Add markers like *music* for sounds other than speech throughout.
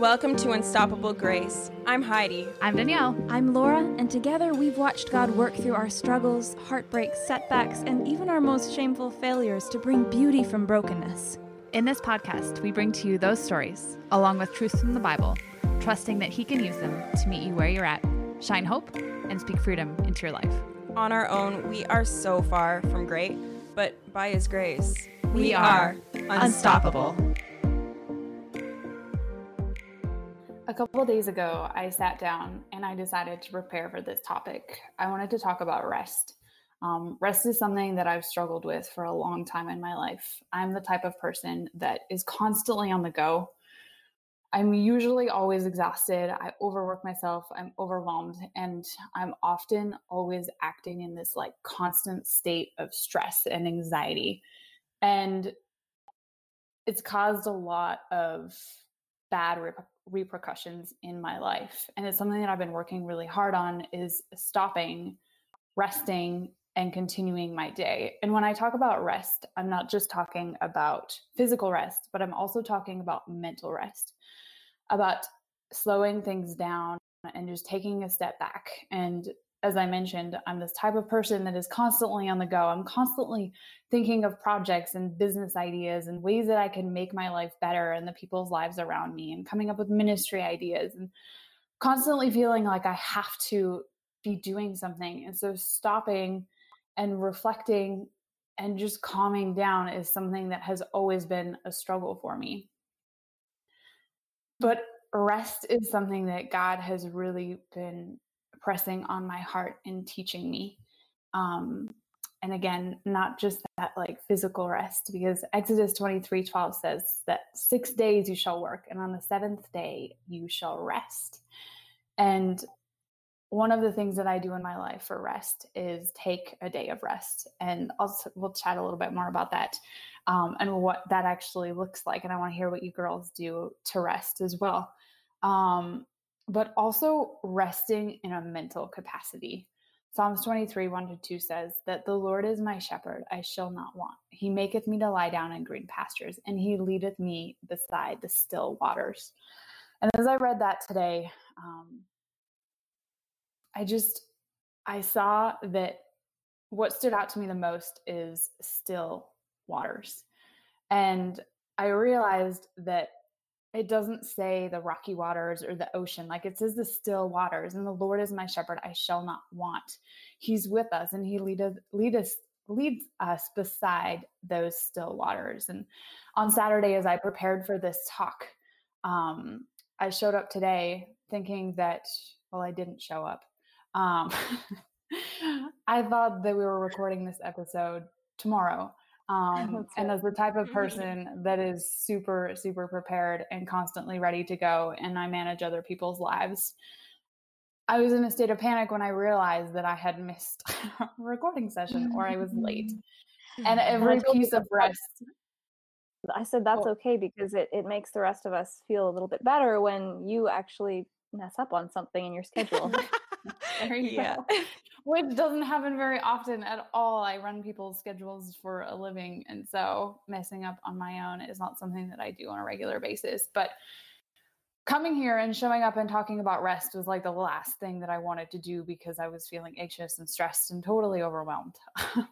Welcome to Unstoppable Grace. I'm Heidi. I'm Danielle. I'm Laura, and together we've watched God work through our struggles, heartbreaks, setbacks, and even our most shameful failures to bring beauty from brokenness. In this podcast, we bring to you those stories, along with truths from the Bible, trusting that He can use them to meet you where you're at, shine hope, and speak freedom into your life. On our own, we are so far from great, but by His grace, we, we are unstoppable. A couple days ago, I sat down and I decided to prepare for this topic. I wanted to talk about rest. Um, rest is something that I've struggled with for a long time in my life. I'm the type of person that is constantly on the go. I'm usually always exhausted. I overwork myself. I'm overwhelmed. And I'm often always acting in this like constant state of stress and anxiety. And it's caused a lot of bad rep- repercussions in my life. And it's something that i've been working really hard on is stopping resting and continuing my day. And when i talk about rest i'm not just talking about physical rest but i'm also talking about mental rest about slowing things down and just taking a step back and as I mentioned, I'm this type of person that is constantly on the go. I'm constantly thinking of projects and business ideas and ways that I can make my life better and the people's lives around me and coming up with ministry ideas and constantly feeling like I have to be doing something. And so stopping and reflecting and just calming down is something that has always been a struggle for me. But rest is something that God has really been pressing on my heart and teaching me. Um, and again, not just that like physical rest, because Exodus 23 12 says that six days you shall work, and on the seventh day you shall rest. And one of the things that I do in my life for rest is take a day of rest. And I'll, we'll chat a little bit more about that um, and what that actually looks like. And I want to hear what you girls do to rest as well. Um, but also resting in a mental capacity. Psalms 23, 1 to 2 says that the Lord is my shepherd, I shall not want. He maketh me to lie down in green pastures, and he leadeth me beside the still waters. And as I read that today, um, I just, I saw that what stood out to me the most is still waters. And I realized that it doesn't say the rocky waters or the ocean like it says the still waters and the lord is my shepherd i shall not want. He's with us and he lead us lead us leads us beside those still waters and on saturday as i prepared for this talk um, i showed up today thinking that well i didn't show up. Um, *laughs* i thought that we were recording this episode tomorrow um, and as the type of person that is super, super prepared and constantly ready to go, and I manage other people's lives, I was in a state of panic when I realized that I had missed a *laughs* recording session or I was late. And every piece of rest. I said that's okay because it, it makes the rest of us feel a little bit better when you actually mess up on something in your schedule. *laughs* *laughs* yeah. Which doesn't happen very often at all. I run people's schedules for a living. And so messing up on my own is not something that I do on a regular basis. But coming here and showing up and talking about rest was like the last thing that I wanted to do because I was feeling anxious and stressed and totally overwhelmed. *laughs*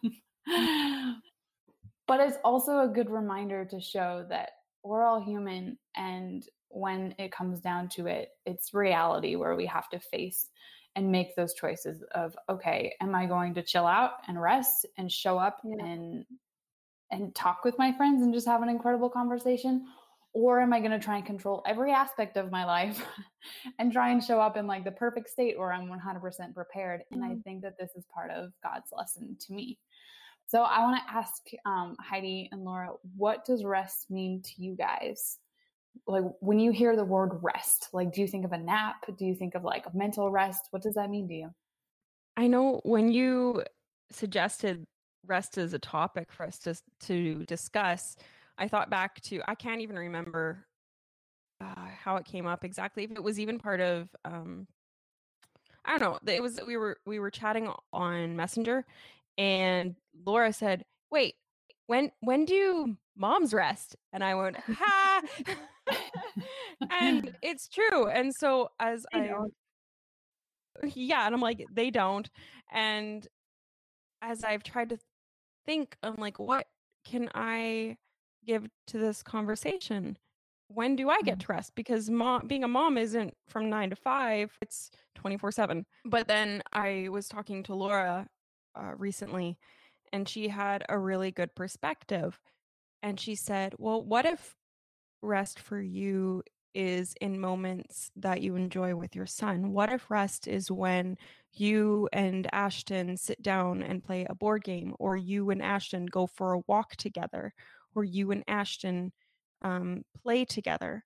but it's also a good reminder to show that we're all human and when it comes down to it, it's reality where we have to face and make those choices of okay am i going to chill out and rest and show up yeah. and and talk with my friends and just have an incredible conversation or am i going to try and control every aspect of my *laughs* life and try and show up in like the perfect state where i'm 100% prepared and mm-hmm. i think that this is part of god's lesson to me so i want to ask um, heidi and laura what does rest mean to you guys like when you hear the word rest like do you think of a nap? Do you think of like a mental rest? What does that mean to you? I know when you suggested rest as a topic for us to, to discuss i thought back to i can't even remember uh, how it came up exactly if it was even part of um i don't know it was we were we were chatting on messenger and laura said wait when when do moms rest? And i went ha *laughs* *laughs* *laughs* and *laughs* it's true. And so as They I don't. yeah, and I'm like, they don't. And as I've tried to think, I'm like, what can I give to this conversation? When do I get Mm. to rest? Because mom, being a mom isn't from nine to five; it's twenty four seven. But then I was talking to Laura uh, recently, and she had a really good perspective. And she said, "Well, what if rest for you is in moments that you enjoy with your son? What if rest is when you and Ashton sit down and play a board game, or you and Ashton go for a walk together, or you and Ashton um, play together?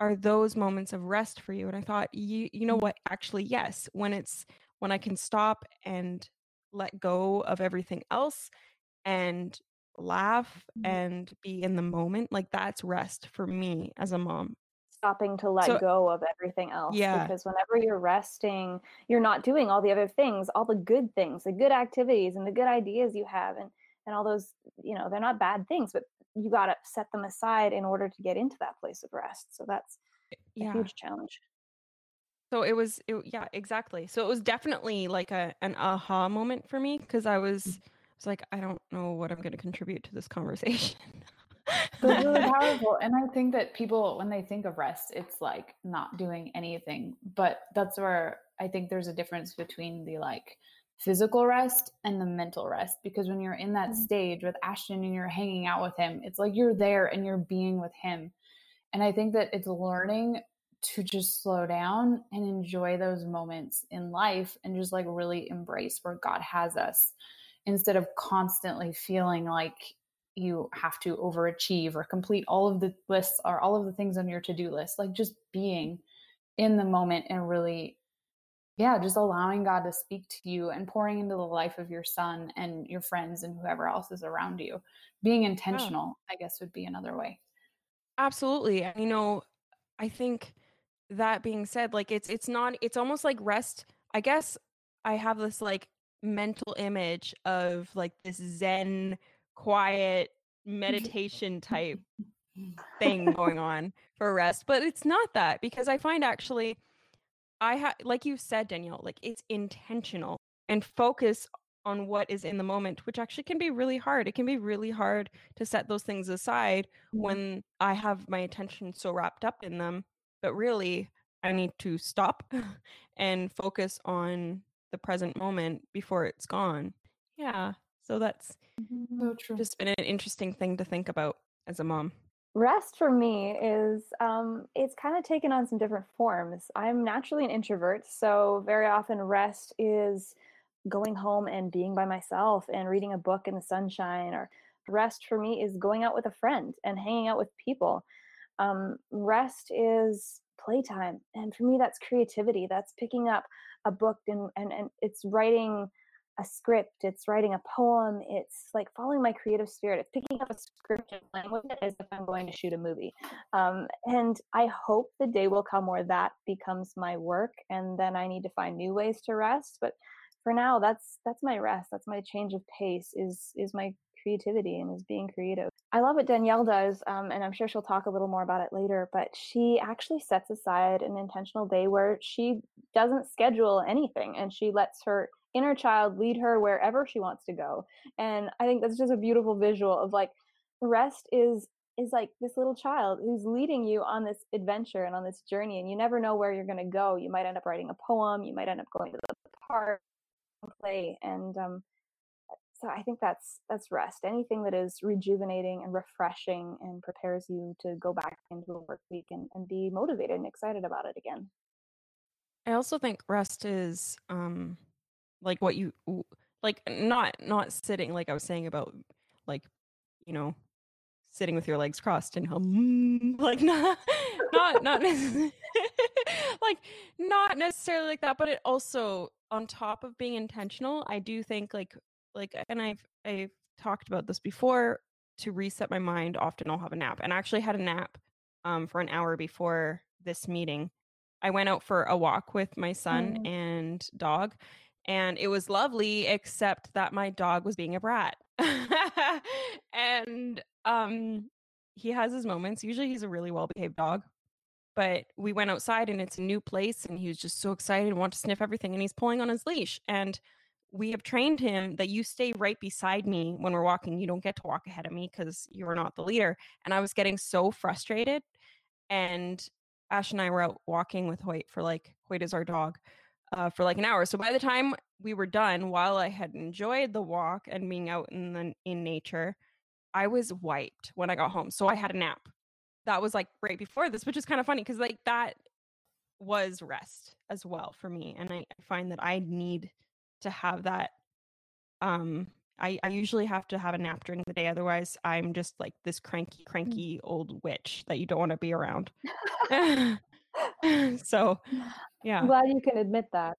Are those moments of rest for you? And I thought, you, you know what? Actually, yes. When it's when I can stop and let go of everything else and laugh Mhm. and be in the moment, like that's rest for me as a mom. stopping to let So- go of everything else Yeah. because whenever you're resting you're not doing all the other things all the good things the good activities and the good ideas you have and and all those you know they're not bad things but you got to set them aside in order to get into that place of rest so that's a Yeah. huge challenge So it was, it, yeah, exactly. So it was definitely like a an aha moment for me because I was, I was like, I don't know what I'm going to contribute to this conversation. So it's really *laughs* powerful. And I think that people, when they think of rest, it's like not doing anything. But that's where I think there's a difference between the like physical rest and the mental rest. Because when you're in that Mhm. stage with Ashton and you're hanging out with him, it's like you're there and you're being with him. And I think that it's learning to just slow down and enjoy those moments in life and just like really embrace where God has us instead of constantly feeling like you have to overachieve or complete all of the lists or all of the things on your to-do list like just being in the moment and really yeah just allowing god to speak to you and pouring into the life of your son and your friends and whoever else is around you being intentional i guess would be another way Absolutely. And, you know, I think that being said, like it's it's not it's almost like rest. I guess I have this like mental image of like this zen quiet mm-hmm. meditation type *laughs* thing going on for rest, but it's not that because I find actually I have like you said Danielle, like it's intentional and focus on what is in the moment, which actually can be really hard. It can be really hard to set those things aside mm-hmm. when I have my attention so wrapped up in them. But really, I need to stop *laughs* and focus on the present moment before it's gone. Yeah. So that's so true just been an interesting thing to think about as a mom. rest for me is um, it's kind of taken on some different forms i'm naturally an introvert so very often rest is going home and being by myself and reading a book in the sunshine or rest for me is going out with a friend and hanging out with people um, rest is playtime and for me that's creativity that's picking up a book and, and, and it's writing a script it's writing a poem it's like following my creative spirit it's picking up a script and playing with it as if i'm going to shoot a movie. Um, and i hope the day will come where that becomes my work and then i need to find new ways to rest but for now that's that's my rest that's my change of pace is is my creativity and is being creative i love what danielle does um, and i'm sure she'll talk a little more about it later but she actually sets aside an intentional day where she doesn't schedule anything and she lets her inner child lead her wherever she wants to go and i think that's just a beautiful visual of like rest is is like this little child who's leading you on this adventure and on this journey and you never know where you're going to go. You might end up writing a poem you might end up going to the park and play and um so i think that's that's rest. Anything that is rejuvenating and refreshing and prepares you to go back into the work week and, and be motivated and excited about it again. I also think rest is um like what you like not not sitting like I was saying about like you know sitting with your legs crossed and hum *laughs* like not not not *laughs* like not necessarily like that but it also on top of being intentional I do think like like and I've I've talked about this before to reset my mind often I'll have a nap and I actually had a nap um for an hour before this meeting I went out for a walk with my son Mm. and dog, and it was lovely, except that my dog was being a brat. *laughs* and um, he has his moments. Usually, he's a really well behaved dog, but we went outside and it's a new place and he was just so excited and want to sniff everything and he's pulling on his leash and we have trained him that you stay right beside me when we're walking you don't get to walk ahead of me because you're not the leader and i was getting so frustrated and ash and i were out walking with hoyt for like hoyt is our dog uh, for like an hour so by the time we were done while i had enjoyed the walk and being out in the in nature i was wiped when i got home so i had a nap that was like right before this, which is kind of funny because like that was rest as well for me. And I, I find that I need to have that. Um, I, I usually have to have a nap during the day. Otherwise, I'm just like this cranky, Mm. cranky old witch that you don't want to be around. *laughs* *laughs* so, yeah. I'm glad you can admit that.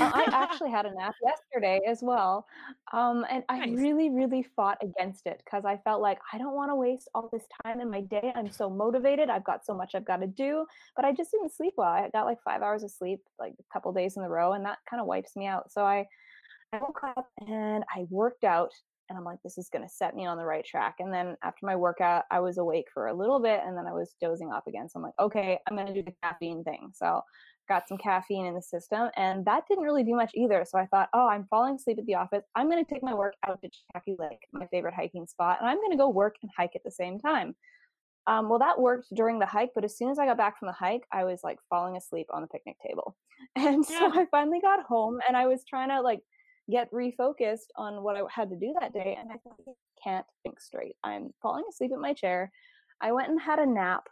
Uh, I *laughs* actually had a nap yesterday as well. Um, and I really, really fought against it because I felt like I don't want to waste all this time in my day. I'm so motivated. I've got so much I've got to do, but I just didn't sleep well. I got like five hours of sleep, like a couple days in a row, and that kind of wipes me out. So I, I woke up and I worked out, and I'm like, this is going to set me on the right track. And then after my workout, I was awake for a little bit, and then I was dozing off again. So I'm like, okay, I'm going to do the caffeine thing. So got some caffeine in the system and that didn't really do much either. So i thought oh i'm falling asleep at the office. I'm going to take my work out to Chackey lake my favorite hiking spot and i'm going to go work and hike at the same time. Um, well that worked during the hike but as soon as i got back from the hike i was like falling asleep on the picnic table. *laughs* And so i finally got home and i was trying to like get refocused on what i had to do that day and i I can't think straight. I'm falling asleep at my chair. I went and had a nap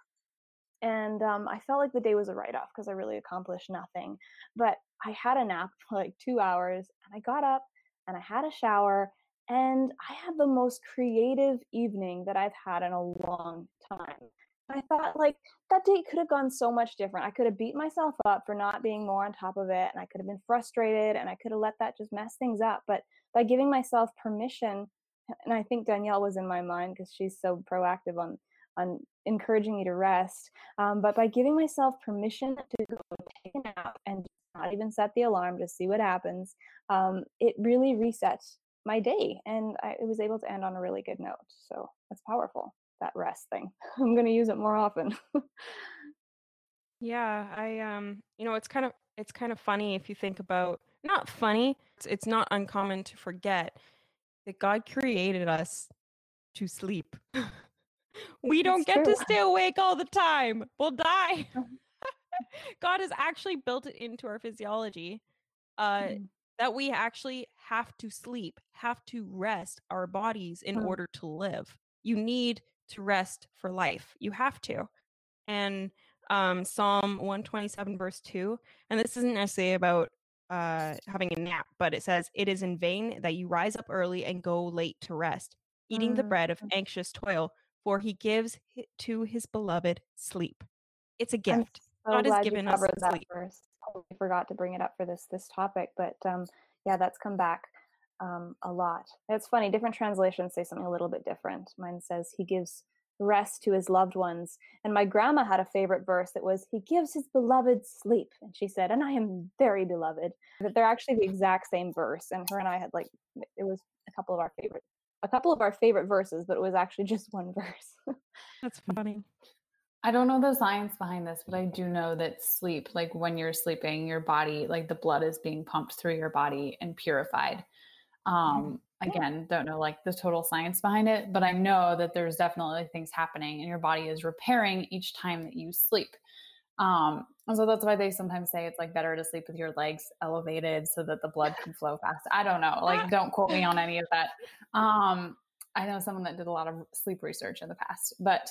and um, I felt like the day was a write off because I really accomplished nothing. But I had a nap for like two hours and I got up and I had a shower and I had the most creative evening that I've had in a long time. I thought like that day could have gone so much different. I could have beat myself up for not being more on top of it and I could have been frustrated and I could have let that just mess things up. But by giving myself permission, and I think Danielle was in my mind because she's so proactive on on encouraging me to rest. Um, but by giving myself permission to go take a nap and not even set the alarm to see what happens, um, it really resets my day. And I was able to end on a really good note. So that's powerful, that rest thing. *laughs* I'm going to use it more often. *laughs* Yeah, I um, you know, it's kind of it's kind of funny if you think about not funny. It's, it's not uncommon to forget that God created us to sleep. *laughs* we don't It's get to stay awake all the time. We'll die. Mhm. *laughs* God has actually built it into our physiology uh Mm. that we actually have to sleep, have to rest our bodies in Mm. order to live. You need to rest for life. You have to. And um Psalm 127 verse 2, and this isn't necessarily about uh having a nap, but it says it is in vain that you rise up early and go late to rest, eating the Mm. bread of anxious toil, for he gives to his beloved sleep. It's a gift. so God has given us that sleep. verse. Totally forgot to bring it up for this this topic, but um, yeah, that's come back um, a lot. It's funny. Different translations say something a little bit different. Mine says he gives rest to his loved ones, and my grandma had a favorite verse that was he gives his beloved sleep, and she said, "And I am very beloved." That they're actually the exact same verse, and her and I had like it was a couple of our favorite a couple of our favorite verses, but it was actually *laughs* just one verse. That's funny. I don't know the science behind this, but I do know that sleep, like when you're sleeping, your body, like the blood is being pumped through your body and purified. Um, again, don't know like the total science behind it, but I know that there's definitely things happening and your body is repairing each time that you sleep. Um, and so that's why they sometimes say it's like better to sleep with your legs elevated so that the blood can flow fast. I don't know. Like, don't quote me on any of that. Um, I know someone that did a lot of sleep research in the past, but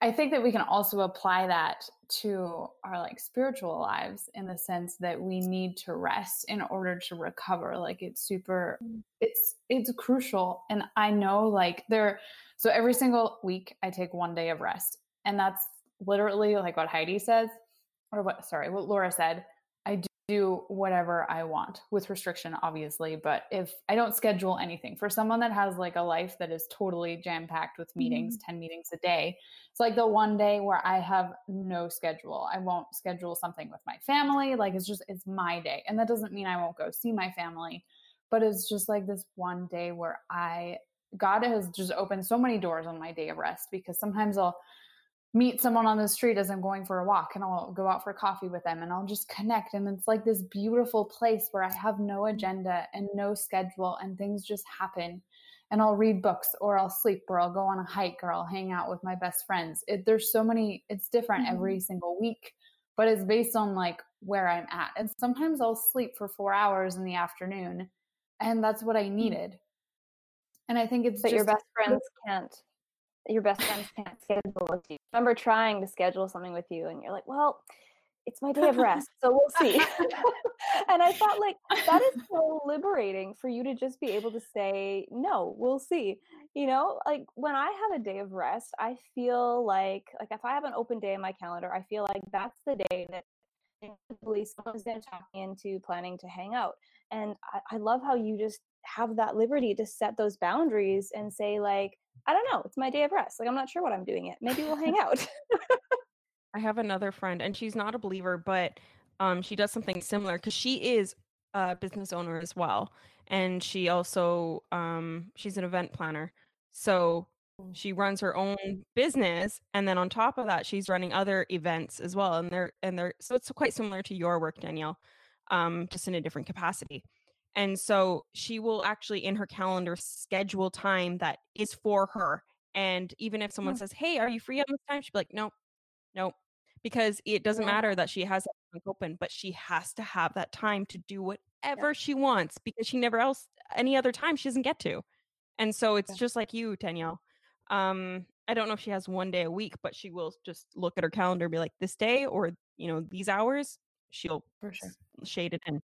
I think that we can also apply that to our like spiritual lives in the sense that we need to rest in order to recover. Like it's super it's it's crucial and I know like there so every single week I take one day of rest and that's literally like what Heidi says or what sorry, what Laura said. I do whatever I want with restriction, obviously. But if I don't schedule anything for someone that has like a life that is totally jam packed with meetings, mm-hmm. 10 meetings a day, it's like the one day where I have no schedule. I won't schedule something with my family. Like it's just, it's my day. And that doesn't mean I won't go see my family, but it's just like this one day where I, God has just opened so many doors on my day of rest because sometimes I'll, meet someone on the street as I'm going for a walk and I'll go out for coffee with them and I'll just connect. And it's like this beautiful place where I have no agenda and no schedule and things just happen. And I'll read books or I'll sleep or I'll go on a hike or I'll hang out with my best friends. It, there's so many, it's different mm-hmm. every single week, but it's based on like where I'm at. And sometimes I'll sleep for four hours in the afternoon and that's what I mm. needed. And I think it's that your best friends can't your best friends can't schedule with you. remember trying to schedule something with you and you're like, well, it's my day of rest, *laughs* so we'll see. *laughs* and I thought like that is so liberating for you to just be able to say, no, we'll see. You know, like when I have a day of rest, I feel like like if I have an open day in my calendar, I feel like that's the day that someone's going to talk me into planning to hang out. And I, I love how you just have that liberty to set those boundaries and say like I don't know. It's my day of rest. Like I'm not sure what I'm doing it Maybe we'll hang out. *laughs* I have another friend, and she's not a believer, but um, she does something similar because she is a business owner as well, and she also um, she's an event planner. So mm. she runs her own business, and then on top of that, she's running other events as well. And they're and they're so it's quite similar to your work, Danielle, um, just in a different capacity. And so she will actually in her calendar schedule time that is for her. And even if someone says, Hey, are you free on this time? She'd be like, Nope, nope. Because it doesn't yeah. matter that she has that open, but she has to have that time to do whatever yeah. she wants because she never else any other time she doesn't get to. And so it's yeah. just like you, Danielle. Um, I don't know if she has one day a week, but she will just look at her calendar and be like, this day or you know, these hours, she'll for sure. shade it in.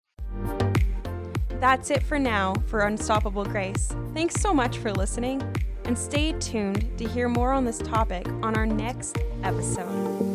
That's it for now for Unstoppable Grace. Thanks so much for listening, and stay tuned to hear more on this topic on our next episode.